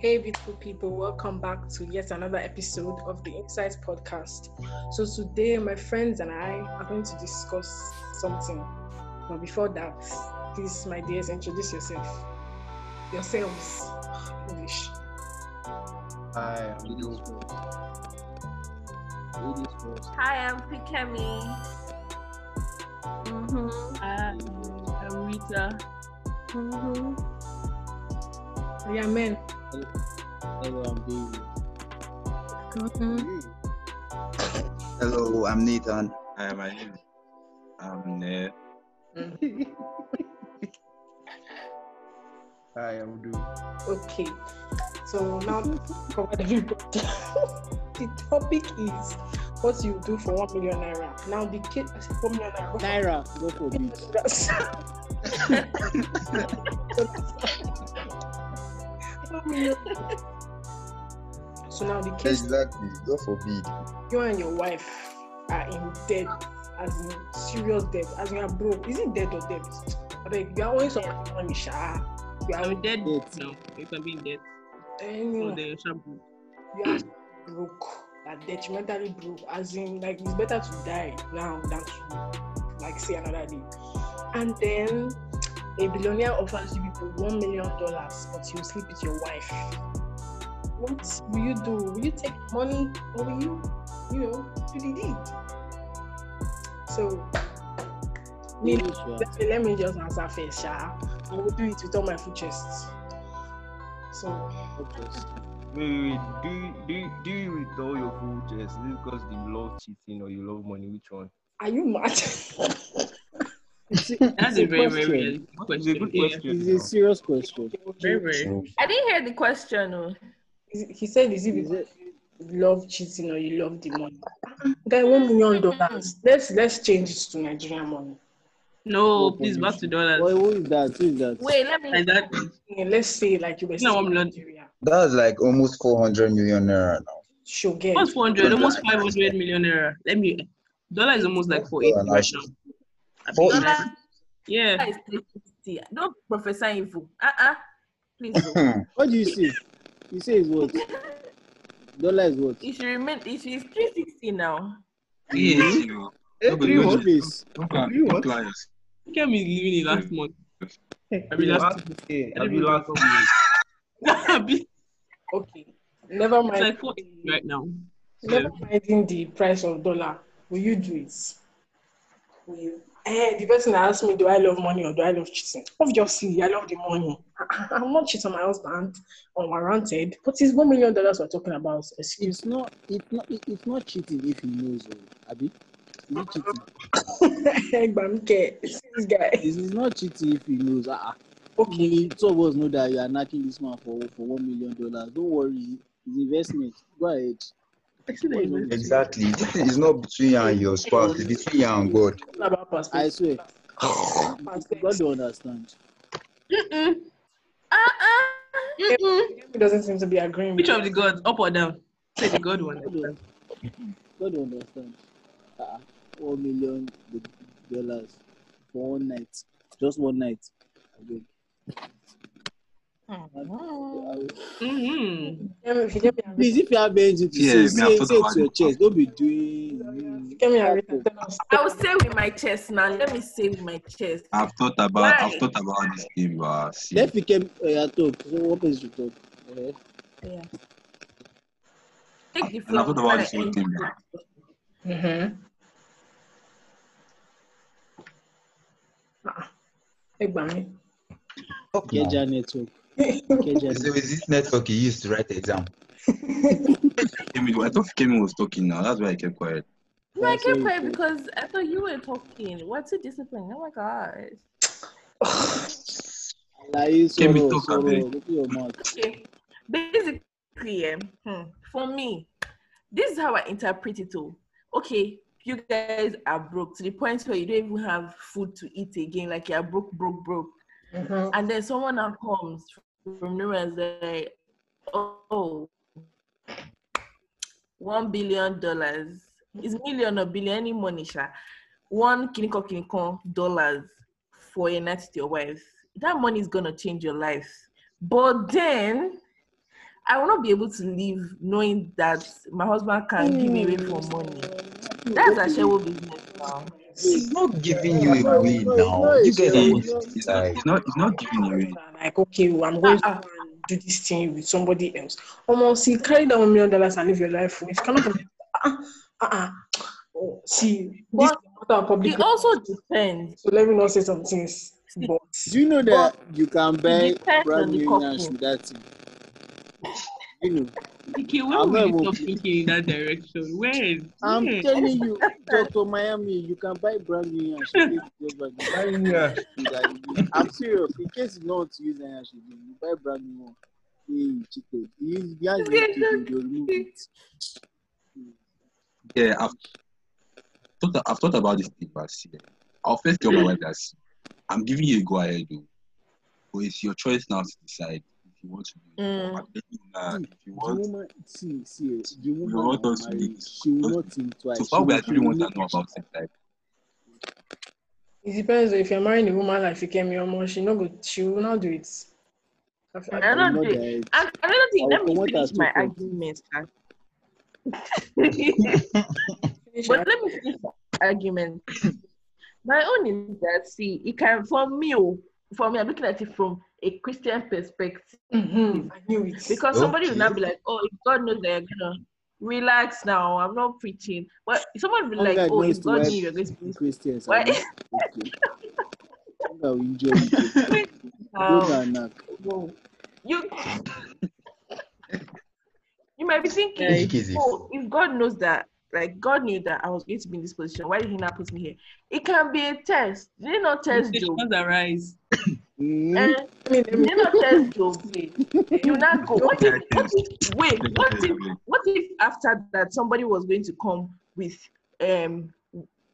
Hey, beautiful people, welcome back to yet another episode of the Insights Podcast. So, today, my friends and I are going to discuss something. But before that, please, my dears, introduce yourself. Yourselves. English. Hi, I'm Joe. Ladies. Hi, I'm Pikemi. Mm-hmm. Hi, I'm Rita. Mm-hmm. Yeah, men. Hello, I'm David. Hello, I'm Nathan. Hi, my name is Amne. Hi, I'm Du. Okay. So, now, covered everybody. the topic is what you do for 1 million naira. Now, the kid, I said 1 million naira. Naira, go for it. That's- One million. so now the case Exactly. God forbid. you and your wife are in debt, as in serious debt, as in you are broke. Is it debt or debt? I beg you are always somebody money, sha. You are I'm dead Debt. now. You can be dead. So anyway, the shampoo. you are broke, are detrimentally broke. As in, like it's better to die now than to like see another day. And then a billionaire offers you people one million dollars, but you sleep with your wife. What will you do? Will you take money or will you, you know, do the deed? So, me, let me, let me just answer first, Sha. I will do it with all my full chest. So. Wait, wait, wait. Do you, do you, do you with all your full chest? Is it because you love cheating or you love money? Which one? are you mad? It's a, That's a a very, very question. It's a good question. It's a serious question. Very, very. I didn't hear the question. He said, "Is it Is because it- you love cheating or you love the money?" Guy, one million dollars. Let's let's change it to Nigerian money. No, please, back to dollars. Why, who is that? Who is that? Wait, let me. Like that. Let's say like you were No, still one in. Nigeria. That's like almost 400 million naira now. She'll get What's 400? Almost 500 million naira. Let me. Dollar is almost like 480 right now. I Dollar Yeah. Don't professor info. Uh-uh. Please. What do you say? You say is what? Dollar is what? it should remain. It is 360 now. Yes, you. Eh, Nobody Three knows what place? Don't plan. You Don't what? Came is leaving it last month. I mean, Last last year, I I mean, last year. it's okay. Never mind. like right now. Never minding the price of dollar. Will you do it? Will you? Eh, the person asked me, do I love money or do I love cheating? Obviously, I love the money. I'm not cheating on my husband unwarranted, but it's one million dollars we're talking about. Excuse It's not. It's not. It's not cheating if he knows. oh, Abi, is it cheating? me. This guy. It's, it's not cheating if he knows. Ah, Okay, okay. Two of us know that you are knocking this man for for one million dollars. Don't worry. It's investment. Go ahead. Exactly. This is not between you and your spouse, it's between you and God. it's not about I perspective. swear. God don't understand. Mm-mm. Uh-uh. Mm-mm. He doesn't seem to be agreeing Which with of the gods? Up or down? Say the god one. God don't, understand. Ah, one million dollars for one night. Just one night. Okay. Mm-hmm. If you get me Please, if you have anything to Yeah, say, say, say it to your chest. Don't be doing. mm, Get me a written, tell us. I will say with my chest now. Let me say with my chest. I've thought about Why? I've thought about this thing, but see, Let become uh, talk. So what place to talk? Uh, Yeah. Take the and I've thought about this floor. whole thing. but Mm-hmm. Ah, Egbami. Fuck now. Keja network. Keja So network. is this network you used to write the exam? Kemi, I thought Kemi was talking now. That's why I kept quiet. No, I Yeah, kept quiet because I thought you were talking. What's your discipline? Oh my gosh. Kemi, talk, sọ̀rọ̀ abeg. open your mouth. Okay. Basically, um, hmm, for me, this is how I interpret it. All. Okay, you guys are broke to the point where you don't even have food to eat again. Like you're broke, broke, broke. Mhm. And then someone now comes from is like, oh, one billion dollars. Is million or billion any money, sha? One kiniko kiniko dollars for a night with your wife. That money is gonna change your life. But then I will not be able to live knowing that my husband can give me away for money. That's a shareable business now. He's not giving you No, away now. You it's guys not. are It's both not- it's It's not, like it's not, it's not giving you away. Like, okay, well, I'm going to Uh-uh. go and do this thing with somebody else. Almost, see, carry that one million dollars and live your life. If you cannot, uh, uh, uh, oh, see, this But matter of public. It also depends. So let me not say some things. But Do you know that you can buy brand new couple. yash with that thing? You know, Okay, when I'm will you even stop thinking in that direction? When? I'm When? telling you, Dr. Miami, you can buy brand new yash. with it just like that. Like, I'm serious. In case you don't want to use that yash you buy brand new one. Hey, you cheated. You use the yash you keep, you will remove it. Yeah, I've thought, I've thought about this thing, but see, eh, I'll first tell my wife that see, I'm giving you a go ahead, though. But it's your choice now to decide if you want to do. Mm. I'm telling you now, See, if you the want, woman, see, see, the woman want I'm us to marrying, live. she will not think twice. so far we actually want to know about it. Like, it depends. If you're marrying a woman like Fikemi Omo, she no go, she will not do it. I feel- I I don't will do it. another thing, let me finish my argument. But let me finish my argument. My own is that see, it can for me, oh, for me, I'm looking at it from a Christian perspective. Mhm, I knew it. Because somebody will not be like, oh, if God knows that you're gonna relax now, I'm not preaching. But someone will be Hunger like, oh, knows if to God wipe knew you're going to be Christians. Why- are not okay. Hunger will enjoy it. um, Those are knack. whoa. you you might be thinking, Which case is oh, if God knows that, like God knew that I was going to be in this position, why did He not put me here? It can be a test. Did He not test Job? Temptations arise. Mm. Eh, I mean, not test Job? You not go. What if? What if? Wait. What if? What if after that somebody was going to come with um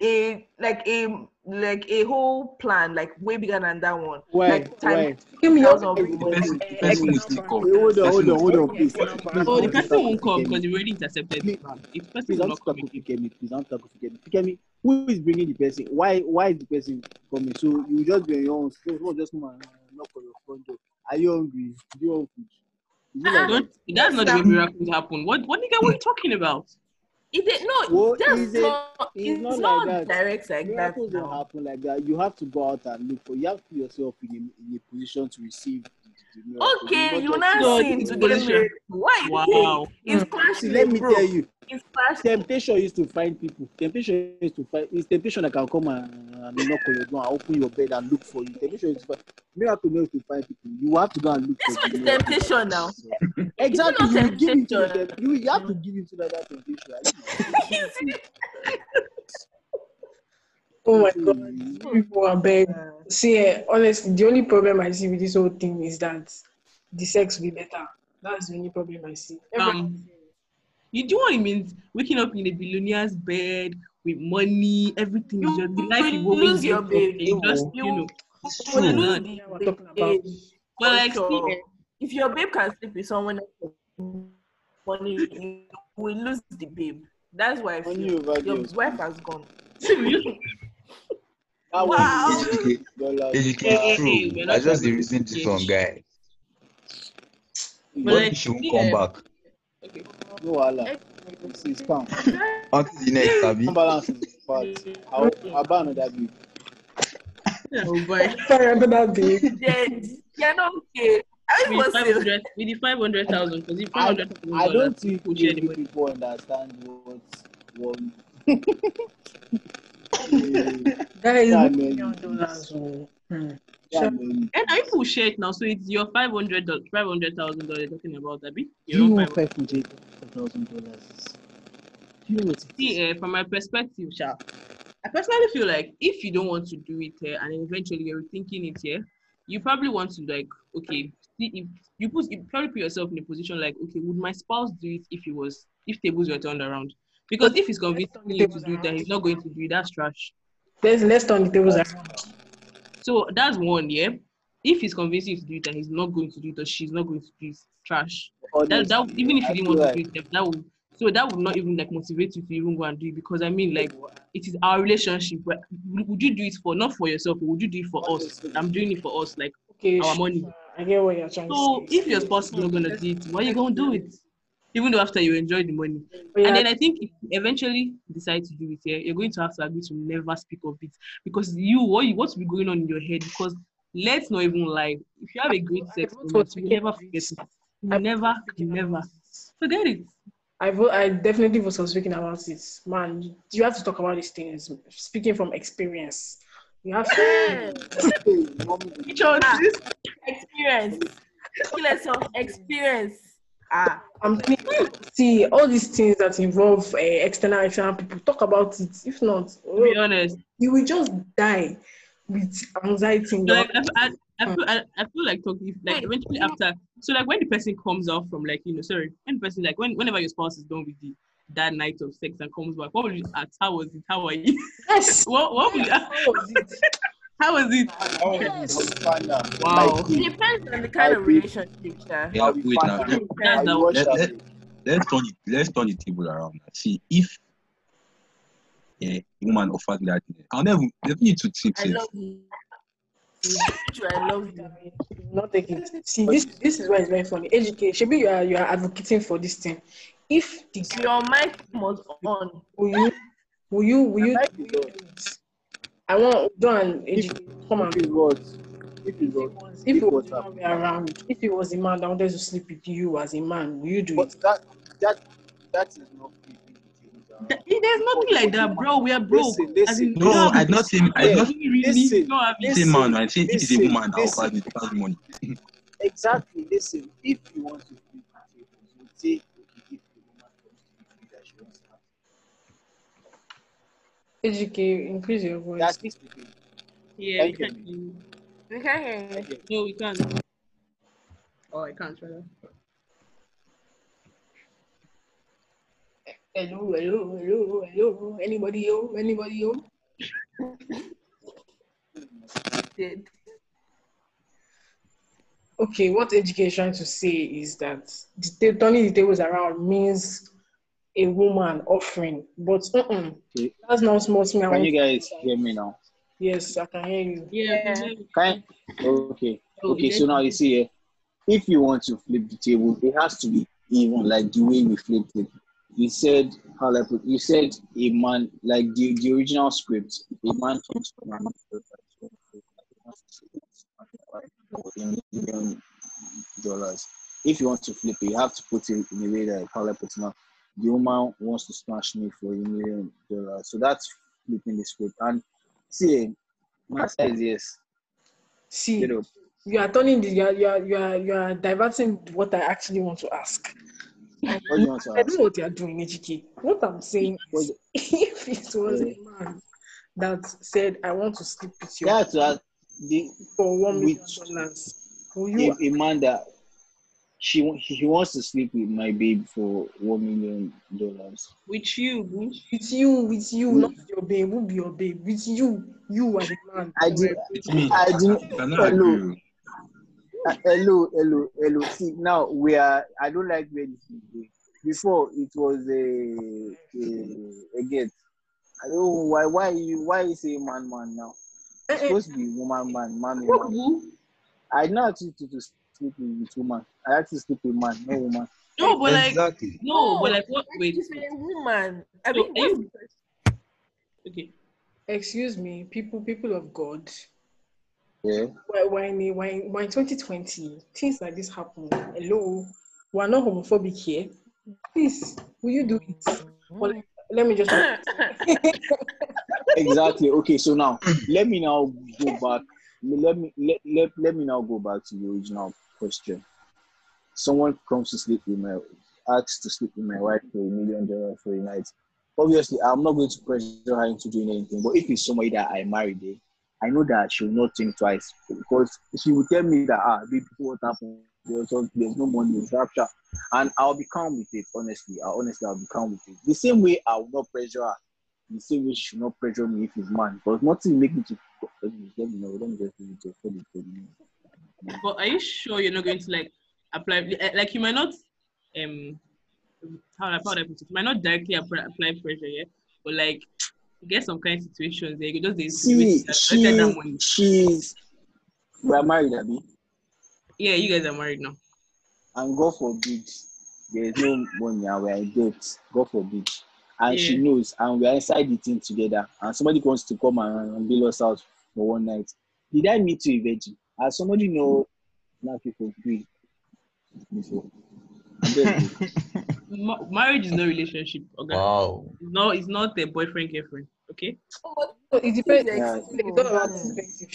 a like a like a whole plan like way bigger than that one? Why? Like time Why? Give me thousand your The person- the person X will still number. come. Wait, hold on, hold on, hold on, Yes, please. number. Please, Oh, the don't person won't come because you've already intercepted. Please, If person Please don't not talk come to Please don't talk to Fikemi. Fikemi, who is bringing the person? Why? Why is the person coming? So you just be on your own. So someone just come and knock on your front door. Are you hungry? Do you want food? Is it ah, like Don't, that's not the way miracles happen. What what nigga what are you talking about? It did no. Well, that's is it- not. it's not not, like that. direct like that. Miracles don't now. happen like that. You have to go out and look for. You have to put yourself in a, in a position to receive the, the. Okay, you not now No, sin this to is get position. married. Why? Wow. It's just- clashing. Let me bro. tell you, It's clashing. temptation is to find people. Temptation is to find. It's temptation that can come and, and knock on your door and open your bed and look for you. Temptation is to find. Miracle is to find people. You have to go and look This for one the is miracle. temptation now. Exactly. not You will give into the temptation. you, you have to give into that, that temptation. Oh my god, people are beg. See, eh, honestly, the only problem I see with this whole thing is that the sex will be better. That's the only problem I see. Um, you do what it means waking up in a billionaire's bed with money, everything is You just the life you will always lose your dreamed babe. You just You- you know. It's You will true. lose we're the talking about- babe. But like For see, if your babe can sleep with someone else, money, you will lose the babe. That's why I Money feel over your girls. wife has gone. That Wow. one is Ejike, dollars. Ejike, Hey, it's hey, true. not I just the reason this one guy. But What if she won't come back? okay. No wahala. It's, it's calm. Until the next, Abby. Unbalance is part. I'll, I'll buy another babe. Oh boy. Sorry, I'm gonna be. Then you're not okay. I With was five say hundred, with the five hundred thousand, because if five I, I don't think people share the Yoruba money. people understand what one. That is Yeah, one man. million dollars. Hmm. yeah, man. And I people share it now, so it's your five hundred five hundred thousand dollars talking about, Abby. Do you own know five five hundred thousand dollars? Do you know what? See, uh, from my perspective, Sha, I personally feel like if you don't want to do it here and eventually you're thinking it here, you probably want to like, okay, see if you put you probably put yourself in a position like, okay, would my spouse do it if it was if tables were turned around? Because if he's convincing you to do it and he's not going to do it, that's trash. There's less turn the tables around. So that's one, yeah. If he's convincing you to do it and he's not going to do it or she's not going to do it, it's trash. That, that even if you didn't want to do it, that would so that would not even like motivate you to even go and do it because I mean like it is our relationship. But would you do it for not for yourself? Would you do it for us? I'm doing it for us, like Okay, our money. I get what you're trying So to say. if your spouse is not gonna do it, why are you gonna do it? Even though after you enjoy the money. Yeah, And then I think if you eventually decide to do it, here, you're going to have to agree to never speak of it because you what you what's be going on in your head. Because let's not even lie, if you have a great sex, I vote moment, you never forget it. it. I Never, for never about it. forget it. I vote, I definitely was speaking about this. Man, you have to talk about these things. Speaking from experience. You have to Hey, mommy, Which one? Experience. Kill us of experience. Ah. I'm thinking, see all these things that involve uh, external external people. Talk about it. If not, To be honest, you will just die with anxiety. like I, feel I, I feel like talking like eventually after so like when the person comes out from like you know sorry when the person like when whenever your spouse is done with the that night of sex and comes back what will you ask how was it how are you Yes. what what will you ask How was it? How was it I'll find out. Wow. Like, It depends on the kind of I agree. relationship, yeah. Yeah, wait now. now. Let, That's I the- watch let, that let, movie. let's turn it let's turn the table around. now. See if a woman offered me that I'll never let me to think I love you. I love you. You Not take it. See, this this is why it's very funny. Educate. Should you are you are advocating for this thing. If the Your mic was on. will you will you will you, will you though. do it? I want John and educate. Come on. If it was, if If it it was, was, if if it was was the other way around, if it was a man that wanted to sleep with you as a man, will you do but it? that that that is not flipping the tables around. Uh, Th- eh, there's nothing like that bro we are broke Listen, As in, listen. we No, I it. not saying I Yeah. not really listen, we don't have it. listen, man, I say if it's a woman that listen. offers me money. Exactly. Listen, if you want to flip the tables, you say, okay, if the woman comes to you that she wants to have Educate, increase your voice. that's the speaking. yeah we can't you. We can't hear you. no we can't oh I can't rather. Hello, hello, hello, hello. Anybody yo? Anybody yo? Did. Okay, what education is trying to say is that the ta- turning the tables around means a woman offering, but uh-uh, Okay. that's not small thing. Can you guys hear me now? Yes, I can hear you. yeah, Yeah. Can okay. Oh, Okay, so now you see eh, if you want to flip the table, it has to be even like the way we flipped it. You said how like you said a man like the, the original script, a man talks to a man for a dollars. If you want to flip it, you have to put it in a way that how like put it now. The woman wants to smash me for a million dollars. So that's flipping the script. And see, eh, my answer is yes. See, Get up. you are turning the you are, you are you are you are diverting what I actually want to ask. What do you want to I ask? know what you are doing, Ejike. What I'm saying is, if it was a man that said, "I want to sleep with you Yeah, to ask the for one million Which- dollars," will you a, a man that she he wants to sleep with my babe for one million dollars. with you boo. with you, with you, Mm. not your babe, who be your babe, with you, you as a man. I did. It's me. I didn't. Hello, uh, hello, hello, hello. See now we are. I don't like where this is going. Before it was a a, a get. I don't know why. Why you? Why you say man man now? It's supposed to be woman man man woman. Boo. I know to to, to sleep with woman. I like to sleep with man, no woman. no but like Exactly. no but like what wait She's a woman. I So, mean, are you- okay Excuse me, people, people of God. Yeah. Why, why, in, why, in- why in 2020 things like this happen? Hello, we are not homophobic here. Please, will you do it? Well, let me just. exactly. Okay, so now let me now go back. Let me let, let, let me now go back to the original question. Someone comes to sleep with my asks to sleep with my wife for a million dollars for a night. Obviously, I'm not going to pressure her into doing anything. But if it's somebody that I married, eh, I know that she will not think twice because she will tell me that ah, baby, what happened? There's, there's no money, there's rapture, and I'll be calm with it. Honestly, I honestly I'll be calm with it. The same way I will not pressure her the same way she should not pressure me if he's man. But nothing make me to let me let me know. Let me just do it but are you sure you're not going to like apply like you might not um how I put it? You might not directly apply, apply pressure, yeah, but like you get some kind of situations there. You just See, that she she's we're married, Abby. Yeah, you guys are married now. and God forbid there is no money and we are in debt. God forbid. And she knows, and we are inside the thing together, and somebody wants to come and, and bail us out for one night. Did I meet you a virgin? As somebody know now people agree before. Ma- marriage is no relationship. Okay? Wow. It's not. It's not a boyfriend girlfriend. Okay. Oh, so it depends. Yeah. It's all about perspective,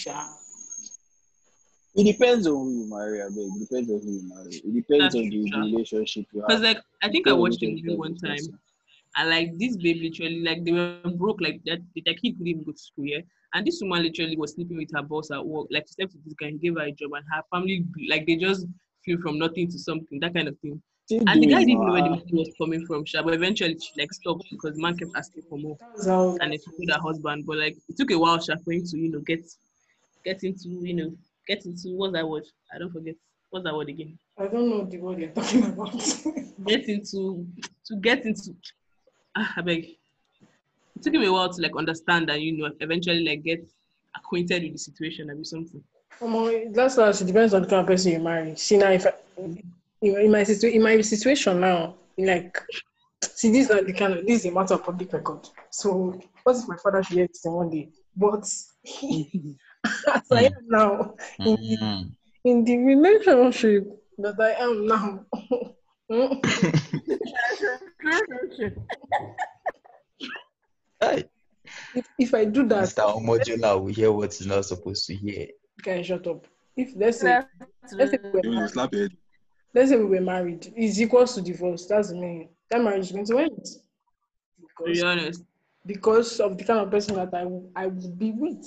it depends on who you marry, I beg. It depends on who you marry. It depends That's on the, true, the relationship you have. Because have. like I think I watched a movie one time, person. And like this babe literally like they were broke like that. Their kid couldn't even go to school. Yeah. And this woman literally was sleeping with her boss at work. Like she slept with this guy and gave her a job, and her family like they just flew from nothing to something. That kind of thing. And the guy didn't know where the money was coming from, sha, but eventually she like stopped because the man kept asking for more. How. And it told her husband, but like it took a while sha, for him to, you know, get get into, you know, get into what's that word? I don't forget. What's that word again? I don't know the word you're talking about. Get into to get into I beg. It took him a while to like understand and you know eventually like get acquainted with the situation and be something. Omo, that's why it depends on the kind of person you marry. See now, if I, in, in my situ- in my situation now, like, see, this is not the kind of this is a matter of public record. So, what if my father should hear this in one day? But as I am now, in the, Mm. in the relationship that I am now, Hey, if, if I do that, Mr. Omojola will hear what he's not supposed to hear. can shut up. If let's say let's say we were married, slap your let's say we were married, it's equals to divorce. That's the meaning. That marriage is going to end. To Because be honest. because of the kind of person that I I would be with.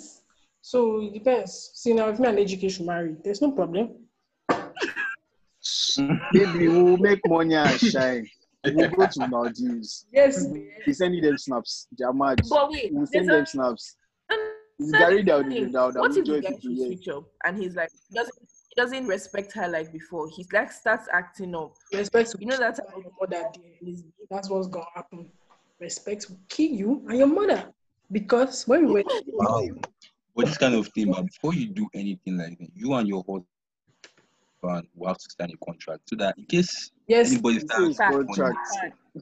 So it depends. See now, if me and Ejike should marry, there's no problem. Baby, we'll make money and shine. We'll go to Maldives. Yes. We send you them snaps. Jamad. But wait, We'll send them a- snaps. It's Send Gary it down to the him. down. What if the enjoy guy people should switch up and he's like he doesn't he doesn't respect her like before? He's like starts acting up. Respect You know that your mother dear. That's what's gonna happen. Respect will kill you and your mother. Because when we were Wow. But this kind of thing, but before you do anything like that, you and your husband will have to sign a contract so that in case yes, anybody This starts is contract.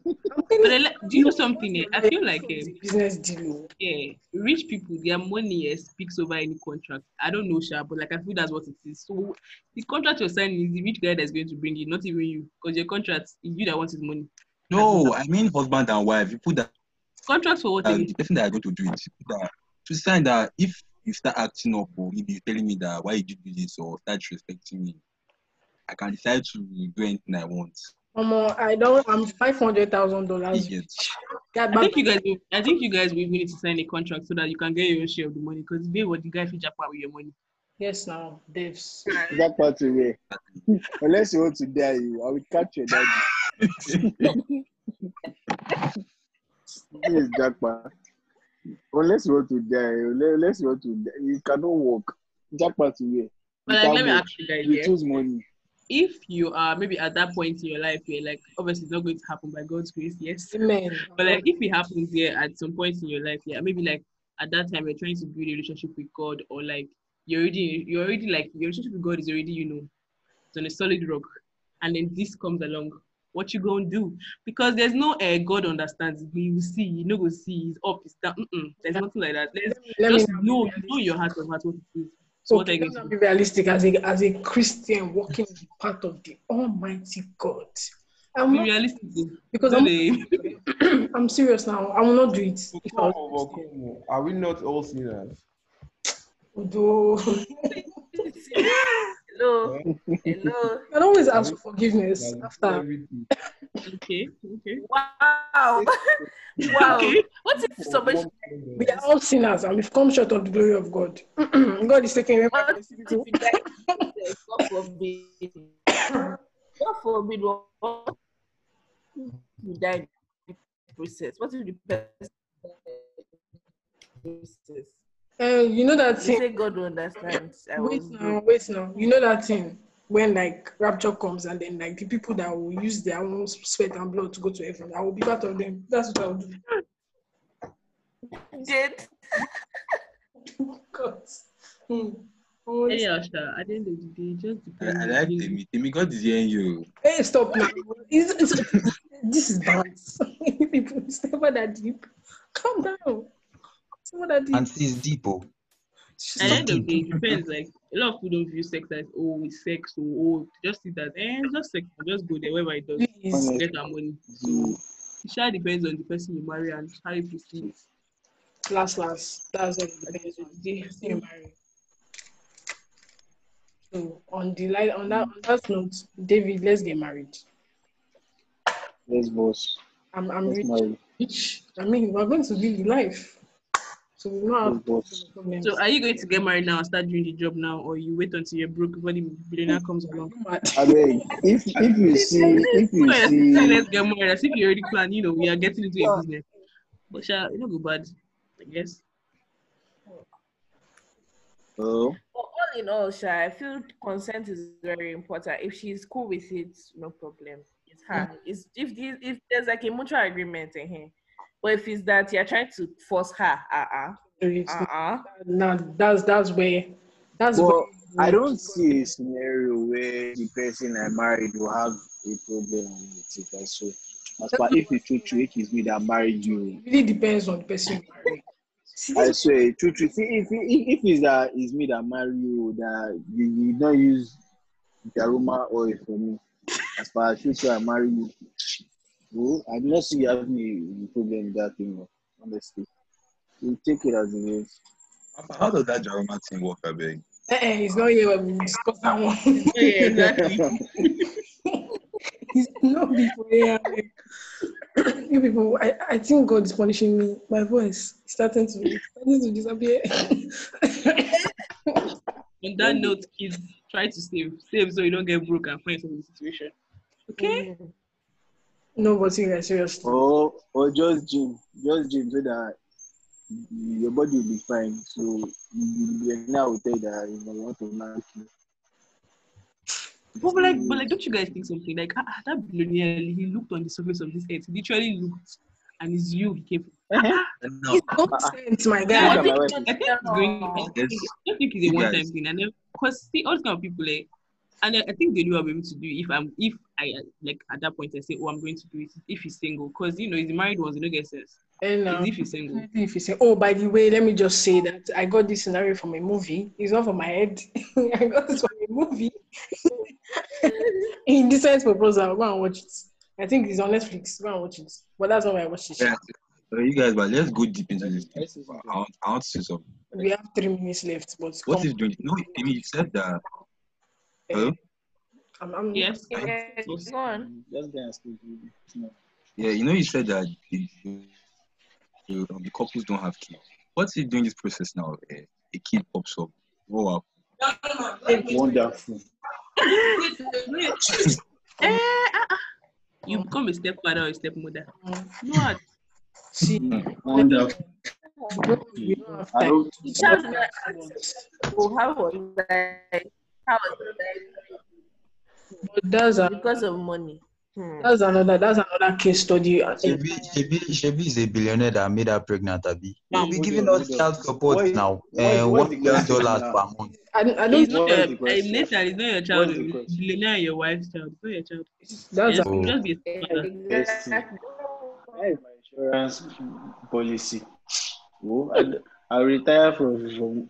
I'm But telling then, like, do you know something? Eh? I feel like eh, a business deal. oh. yeah, rich people, their money eh, speaks over any contract. I don't know, Sha, but like I feel that's what it is. So the contract you're signing is the rich guy that's going to bring it, not even you, because your contract is you that wants his money. No, I mean husband and wife. You put that Contract for what? uh, again? the person that are going to do it. you put that- To sign that if you start acting up or maybe you're telling me that why did you do this or start respecting me, I can decide to do anything I want. Um, I don't. I'm five hundred thousand dollars. get I think you guys, will, I think you guys will need to sign a contract so that you can get your share of the money. Because babe, what the guy feature part with your money. Yes, now, devs. That part away. Unless you want to die, you I will catch your daddy. This is jackpot. Unless you want to die, unless you want to die, you cannot walk. Jackpot away. But like, let me ask you guys, You yeah, choose money. If you are maybe at that point in your life, you're like, obviously it's not going to happen by God's grace, yes. Amen. But like, if it happens yeah, at some point in your life, yeah, maybe like at that time you're trying to build a relationship with God, or like you're already, you're already like your relationship with God is already, you know, it's on a solid rock, and then this comes along. What you gonna do? Because there's no uh, God understands. You will see, you know, go see, he's up, he's down. Mm-mm, there's nothing like that. There's Let me just now know, know your heart of heart what it is. So So what are okay, you let's not be realistic as a as a Christian walking in the path of the Almighty God. I'm Be not, realistic. because I'm, I'm serious now. I will not do it. I come on, was come on. Are we not all sinners? Although Hello. Hello. I can always ask for forgiveness after. okay, okay. Wow. wow. Okay. What if somebody One kind of- We are all sinners and we've come short of the glory of God. God is taking away my what if responsibility. you die? God forbid. God forbid. What if you die in the process? What if the person process? Uh, you know that You thing. say God will understand. I Wait was now, wait now. You know that thing when like rapture comes and then like the people that will use their own sweat and blood to go to heaven, I will be part of them. That's what I will do. Did God. Hmm. Oh, it's- Anyhow, Sha, at the end the day, it just I. I like on Temi. Temi, God is hearing you. Hey, stop now. It's, it's, this is dance. People, it's never that deep. Calm down. It's not that deep. And she's deep, oh. At the end of the day, it depends. Like a lot of people don't view sex as oh, it's sex or oh, just see that eh, just sex, just go there wherever it does, Please. get that money. So it sure depends on the person you marry and how you proceed. Last, last. That's what it depends on the person you marry. So on the light, on that on that note, David, let's get married. Let's boss. I'm I'm Let's rich. rich. I mean, we're going to live the life. So we don't have oh, problems. So are you going to get married now and start doing the job now, or you wait until you're broke before the billionaire comes along? I mean, if if you see if you So you're see let's get married as if you already plan, you know, we are getting into a business. But sure, it not go bad, I guess. oh But all in all, Sha, I feel consent is very important. If she's cool with it, no problem. It's hmm. her. It's if the, if there's like a mutual agreement in here. But if it's that you're trying to force her, uh uh-uh, uh, Now that's that's where that's well where I don't see a scenario where the person I married will have a problem with it. Like, so as far if it's true, true, if it's me that married you, it really depends on the person you marry. I this- swear, true, true. See, if if, if it's that it's me that marry you, that you, you don't use the aroma oil for me. As far as true, true, I marry you. Well, I do not see you having any problem with that thing. Honestly, you take it as it is. How does that Jaroma thing work, I beg? eh, eh, it's not here when we discuss that one. Yeah, exactly. it's not before here. you people, I, I think God is punishing me. My voice is starting to starting to disappear. On that note, kids, try to save. Save so you don't get broke and find yourself in the situation. Okay? No, but seriously, seriously. or or just gym, just gym, so that your body will be fine. So you now will tell that you know, you want to marry you. But, but like, but like, don't you guys think something like ah, ah, that billionaire? He looked on the surface of this earth. He literally looked, and it's you. He came. No, It's nonsense, my Look guy. I my think, wife. I think it's going. I think, I don't think it's a one-time thing, and then because see all kind of people like, and I, I think they know what I'm able to do. If I'm, if I uh, like at that point I say, oh, I'm going to do it. If he's single, because you know, he's the married ones, they don't get sense. And um, if he's single. if you say, oh, by the way, let me just say that I got this scenario from a movie. It's not from my head. I got this from a movie. Indecent proposal. Go and watch it. I think it's on Netflix. Go and watch it. But that's not why I watched it. Yeah. So you guys, but let's go deep into this. I want, I want to say something. We have three minutes left, but What come, doing? No, I mean, you said that. Hello? I'm, I'm, Yes. Yeah, go on. Just get and Yeah, you know, you said that the, the, the couples don't have kids. What's if during this process now? eh, a kid pops up. Oh, wow. Wonderful. Eh, ah, ah. You become a stepfather or a stepmother. What? see, Wonderful. we don't have I time. hope The child will ask, how was that? How was? But that's a, Because of money. Hmm. that's another that's another case study. Shebi, Shebi, Shebi is a billionaire that made her pregnant, Abi. Ma'am, We'll be giving on, us child support What is- now. what- Uh, what one is the million dollars per month. I, don't- I It's don't. not What your, is the question? Nathan, it's not your child. It's billionaire, your wife's child. It's not your child. That's Just, a, Oh. just be a stepfather. Exactly. My insurance policy. Oh, I, I retire from, from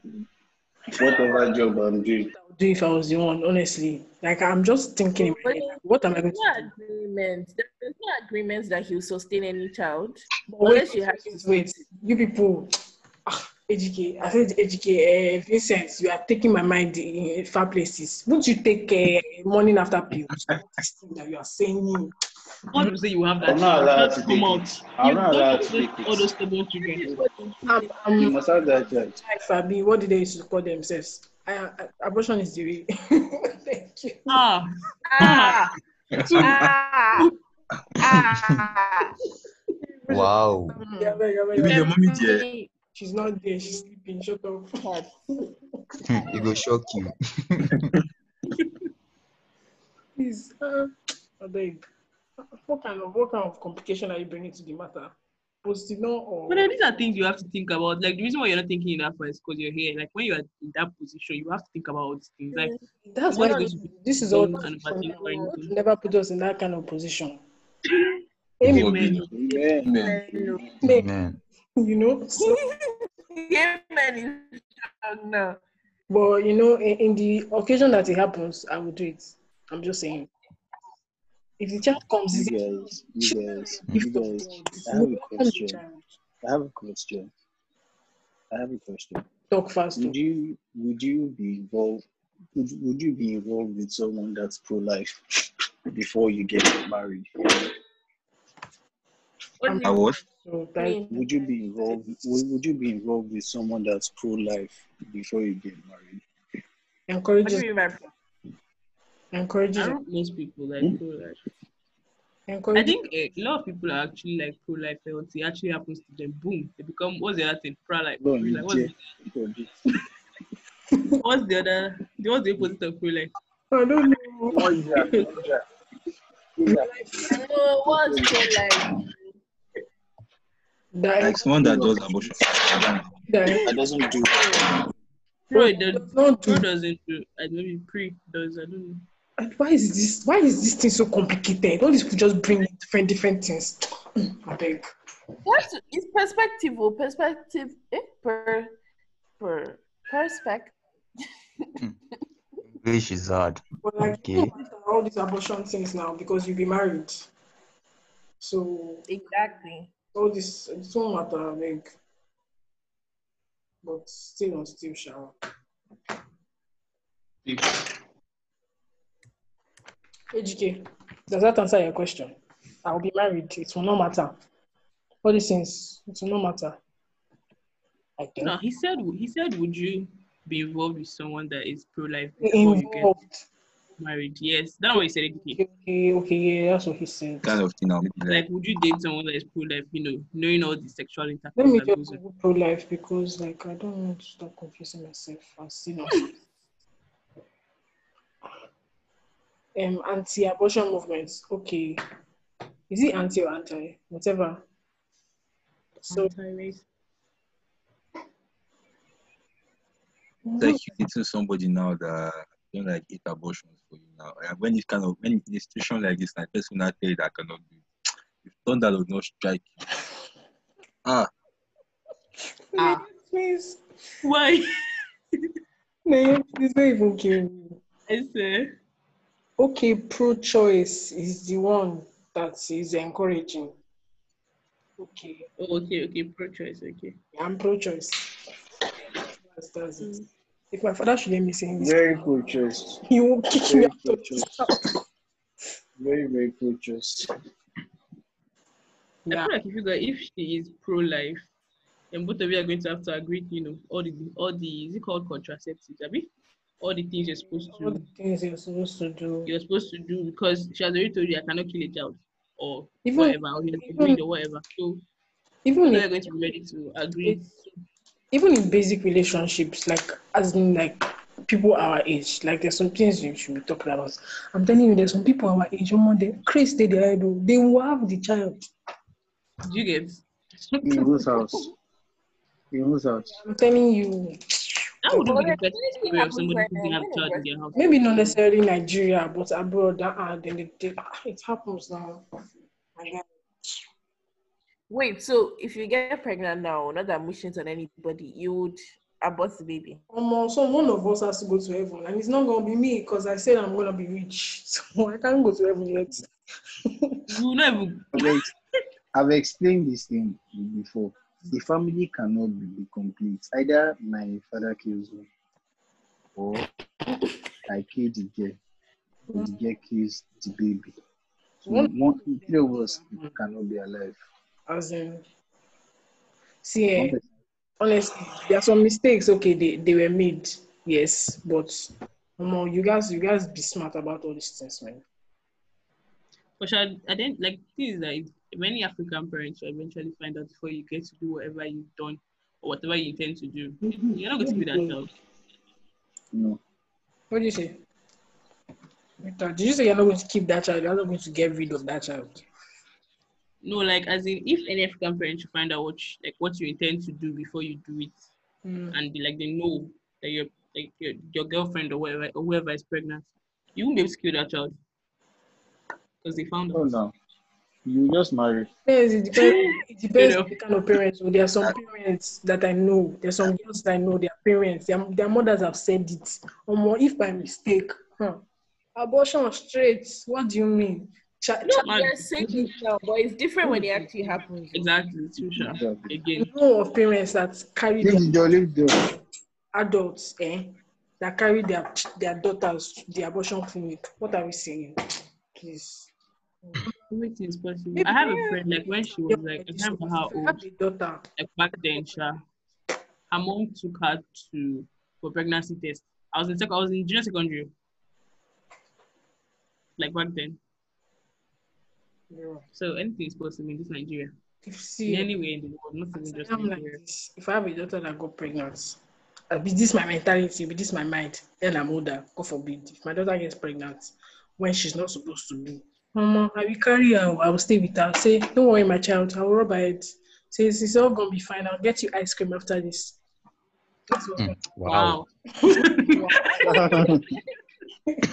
whatever job I'm doing. I would do if I was the one, honestly. Like I'm just thinking in head, what am I going to no do? agreement. There's no agreements that he'll sustain any child. But wait, Unless you have wait, wait, you people, ah, educate. I said educate. Uh, Vincent, you are taking my mind in far places. Won't you take uh, morning after pills? That you are saying. God will say you have that. I'm not allowed Just to come out. I'm You not don't allowed have to take all those stubborn children. Um, You must have that child. Fabi, what did they used to call themselves? Uh, uh, abortion is the way. Thank you. Ah, Ah, ah, ah. Wow. Yeah, yeah, yeah, Maybe yeah. your mommy there. She's not there. She's sleeping. Shut up. it will shock you. Please, uh, I beg. What kind of what kind of complication are you bringing to the matter? positive no or But these are things you have to think about. Like the reason why you're not thinking enough is because you're here. Like when you are in that position, you have to think about all these things. Like that's why this, going to be this is all and overthinking or God anything. never put us in that kind of position. Amen. Amen. Amen. Amen. Amen. You know, so Amen is strong now. but you know, in, in the occasion that it happens, I will do it. I'm just saying. If the child comes, is You it guys, you guys, you guys. I have a question. I have a question. I have a question. Talk fast. Would you would you be involved would, would you be involved with someone that's pro life before you get married? What I you was. So that mean? Would you be involved would, would you be involved with someone that's pro life before you get married? What do you mean by encourages I don't most people like Hmm? pro life. I think a lot of people are actually like pro life until it actually happens to them. Boom, they become what's the other thing? Pro life. No, pro-life. What's, the, what's the other? What's the opposite of pro life? I don't know. Oh, what's it like? That Like someone that does abortion. that that doesn't do Pro it does, does not pro do. doesn't do. I maybe pre does. I don't know. And why is this? Why is this thing so complicated? All these people just bring different different things. I beg. What is perspective? Oh, perspective. Eh? Per, per, perspective. English is hard. But like Okay. you don't all these abortion things now because you be married. So Exactly. all this it don't matter, I beg. But still on still shower. HK, does that answer your question? I'll be married. It will not matter. All these things, it will not matter. I think. No, he said. He said, would you be involved with someone that is pro life before you get married? Yes, that's what he said. Educate. Okay, okay, okay, yeah, that's what he said. Kind of thing now. maybe like Like, would you date someone that is pro life? You know, knowing all the sexual Let me just goes pro life because like I don't want to stop confusing myself and see now. Um anti-abortion movements. Okay. Is it anti or anti? Whatever. So Anti-race. like you dating somebody now that don't like eight abortions for you now. And when it's kind of when in a situation like this, like person not tell you that I cannot do it. If thunder does not strike you. Ah, Ah. please, Why? no, please don't even kill me. I said. Okay, pro-choice is the one that is encouraging. Okay, Oh, okay, okay, pro-choice. Okay. I'm pro-choice. That's, that's it. Mm. If my father should hear me saying this, very pro choice. he will kick me Very out of this choice. Very, very pro choice. I feel like if you guys, if she is pro-life, then both of you are going to have to agree. You know, all the all the is it called contraceptives? Abi? All the things you're supposed to All to the things you're supposed to do. you're supposed to do because she has already told you I cannot kill a child or Even- whatever, or you have to even- breed or whatever. So Even both of you are going to be ready to agree. even in basic relationships, like as in like people our age, like there's some things you should be talking about. I'm telling you, there's some people our age, um, they Chris they they do, they will have the child. Do you get? In whose house? In whose house? I'm telling you, That wouldn't be the Well, best story of somebody when, who didn't have when a child in their house. maybe not necessarily Nigeria, but abroad. That uh, then they, they, ah, it happens now. Wait, so if you get pregnant now, not that I'm wishing it on anybody, you would abort the baby. Um, so one of us has to go to heaven, and it's not gonna be me because I said I'm gonna be rich, so I can't go to heaven yet. You will not I've, ex- I've explained this thing before. The family cannot be complete. Either my father kills me, or I kill the girl, or the girl kills the baby. So One- one, three of us cannot be alive. As in, see, eh, One honestly, there are some mistakes. Okay, they, they were made, yes, but um, you guys, you guys be smart about all these things, man. But shall- I didn't like things like many African parents will eventually find out before you get to do whatever you've done or whatever you intend to do. You're not going to be that child. No, What did you say? Did you say you're not going to keep that child? You're not going to get rid of that child? No, like as in, if any African parent should find out what you, like what you intend to do before you do it, Mm. and like they know that your like your, your girlfriend or whatever or whoever is pregnant, you won't be able to kill that child because they found out. Oh out. no. You just marry. Yes, it depends. It depends know. on the kind of parents. So there are some parents that I know. There are some girls that I know. Their parents, their, their mothers have said it. Or more, if by mistake, huh? Abortion straight. What do you mean? Ch- No, Man. you're saying it now, but it's different when it actually happens. Exactly, too. Exactly. Again, know of parents that carry Leave their the door, leave the door. adults, eh? That carry their their daughters to the abortion clinic. What are we saying? Please. Everything is possible. I have a friend like when she was like, I can't remember how old. a daughter. Like back then, Sha, her mom took her to for pregnancy test. I was in sec- I was in junior secondary. Like back then. Yeah. So anything is possible in this Nigeria. If In see, any in the world, not even As just like this, if I have a daughter that got pregnant, uh, be this my mentality, be this my mind, then I'm older, God forbid. If my daughter gets pregnant when she's not supposed to do, Mama, I will carry her, I will stay with her. Say, don't worry, my child, I will rub her head. Say, it's, it's all gonna be fine. I'll get you ice cream after this. Mm, Wow. Wow.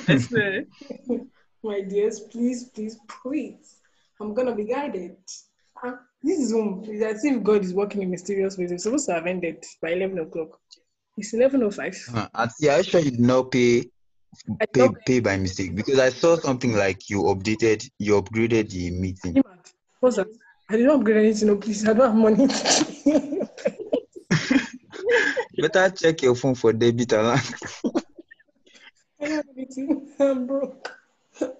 I swear. my dears, please, please, please. I'm gonna be guided. Ah, this is home. It's as if God is working in mysterious ways. It's supposed to have ended by 11 o'clock. It's 11.05. Uh, and yeah, I sure you did not pay I pay pay by mistake because I saw something like you updated you upgraded the meeting. What's that? I did not upgrade anything, no, please. I don't have money. Better check your phone for debit alert. I have anything. I'm broke.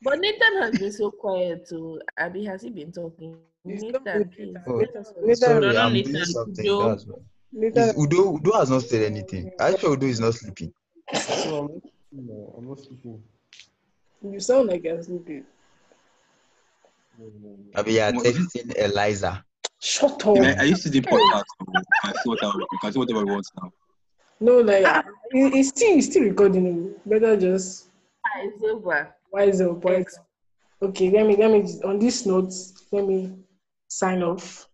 But Nathan has been so quiet too. Abby, has he been talking? It's not Nathan, please. Oh, Nathan, Sorry, no, I'm Nathan, doing something. Udo. That's why. Udo Udo has not said anything. I sure Udo is not sleeping. So I'm not, no, I'm not sleeping. you sound like you're sleeping. I mean, yeah, texting Eliza. Shut I, up. I used to do podcast. so You can see what I, you can see whatever you want now. No, like, it- it's still, it's still recording. Better just Ah, It's over. wise up. But okay, let me, let me, on this note, let me sign off.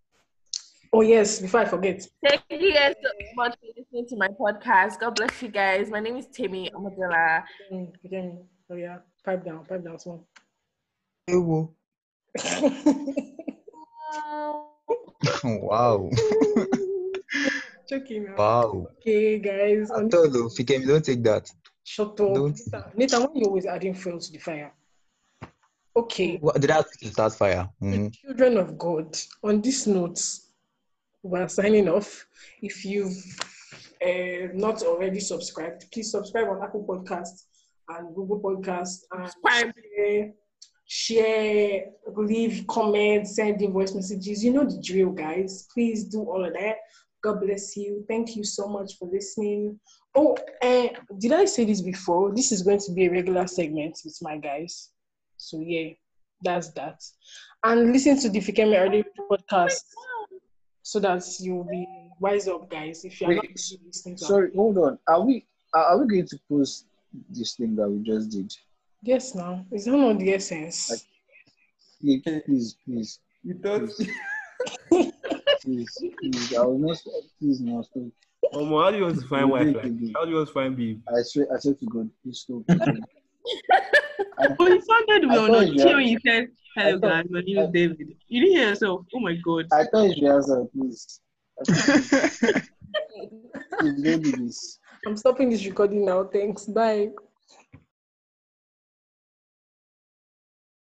Oh, yes, before I forget. Thank you guys so much for listening to my podcast. God bless you guys. My name is Temi Omojola. Mm, okay. Oh, yeah. Pipe down, pipe down, small. Ewo. wow. Joking. Wow. Okay, guys. I On told you, Fikem, don't take that. Shut up. Don't. Nathan, Nathan, why you always adding fuel to the fire? Okay. What, did I ask you to start fire? Mhm. Children of God, on this note, we're signing off. If you've uh, not already subscribed, please subscribe on Apple Podcast and Google Podcast and share, share, leave comments, send in voice messages. You know the drill, guys. Please do all of that. God bless you. Thank you so much for listening. Oh, uh, did I say this before? This is going to be a regular segment with my guys. So yeah, that's that. And listen to the Fikemi Early podcast so that you'll be wise up, guys. If you're not Wait, listening to Sorry, hold on. Are we are are we going to post this thing that we just did? Yes, now is that not the essence? Please, please, please, You thought, please, please. I will not. Please, no, stop. Omo, how do you want to find You wife did, like you. How do you want to find babe? I swear, I swear to God, please stop. Please. Oh, he sounded I well. thought No, you you when you said, "Hello, guys. My name is David." You didn't hear yourself. Oh my God. I thought you should answer, please. Please don't do this. I'm stopping this recording now. Thanks. Bye.